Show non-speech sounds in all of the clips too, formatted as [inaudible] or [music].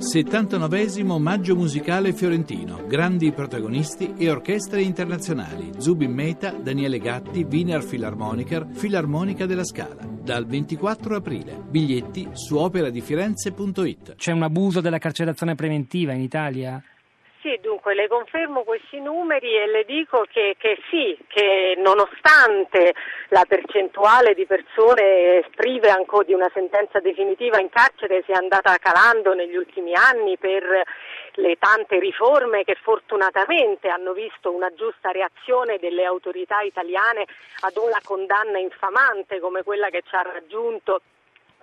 79 Maggio musicale fiorentino, grandi protagonisti e orchestre internazionali, Zubin Meta, Daniele Gatti, Wiener Philharmoniker, Filarmonica della Scala, dal 24 aprile. Biglietti su operadifirenze.it. C'è un abuso della carcerazione preventiva in Italia? Dunque le confermo questi numeri e le dico che, che, sì, che nonostante la percentuale di persone prive ancora di una sentenza definitiva in carcere sia andata calando negli ultimi anni per le tante riforme che fortunatamente hanno visto una giusta reazione delle autorità italiane ad una condanna infamante come quella che ci ha raggiunto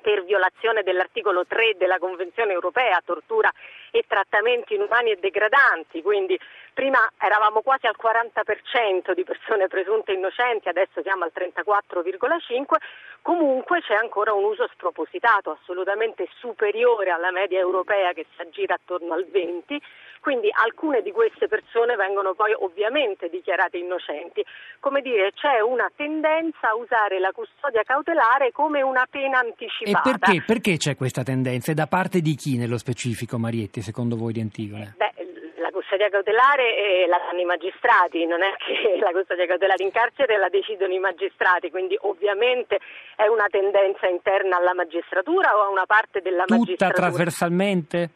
per violazione dell'articolo 3 della Convenzione europea, tortura e trattamenti inumani e degradanti, quindi prima eravamo quasi al 40% di persone presunte innocenti, adesso siamo al 34,5%, comunque c'è ancora un uso spropositato, assolutamente superiore alla media europea che si aggira attorno al 20%, quindi alcune di queste persone vengono poi ovviamente dichiarate innocenti. Come dire, c'è una tendenza a usare la custodia cautelare come una pena anticipata. E perché, perché c'è questa tendenza? E da parte di chi nello specifico, Marietti, secondo voi di Antigone? Beh, la custodia cautelare la danno i magistrati, non è che [laughs] la custodia cautelare in carcere la decidono i magistrati, quindi ovviamente è una tendenza interna alla magistratura o a una parte della Tutta magistratura? Tutta trasversalmente?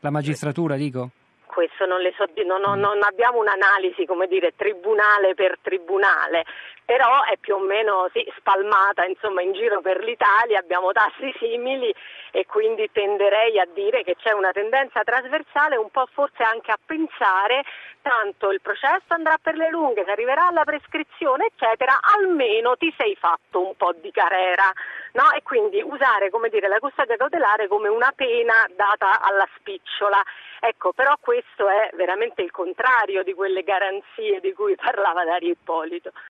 La magistratura, dico? Questo non, so, non, non abbiamo un'analisi, come dire, tribunale per tribunale, però è più o meno sì, spalmata insomma, in giro per l'Italia, abbiamo tassi simili e quindi tenderei a dire che c'è una tendenza trasversale un po' forse anche a pensare tanto il processo andrà per le lunghe, si arriverà alla prescrizione eccetera, almeno ti sei fatto un po' di carrera no? e quindi usare dire, la custodia cautelare come una pena data alla spicciola. Ecco, però questo è veramente il contrario di quelle garanzie di cui parlava Dario Ippolito.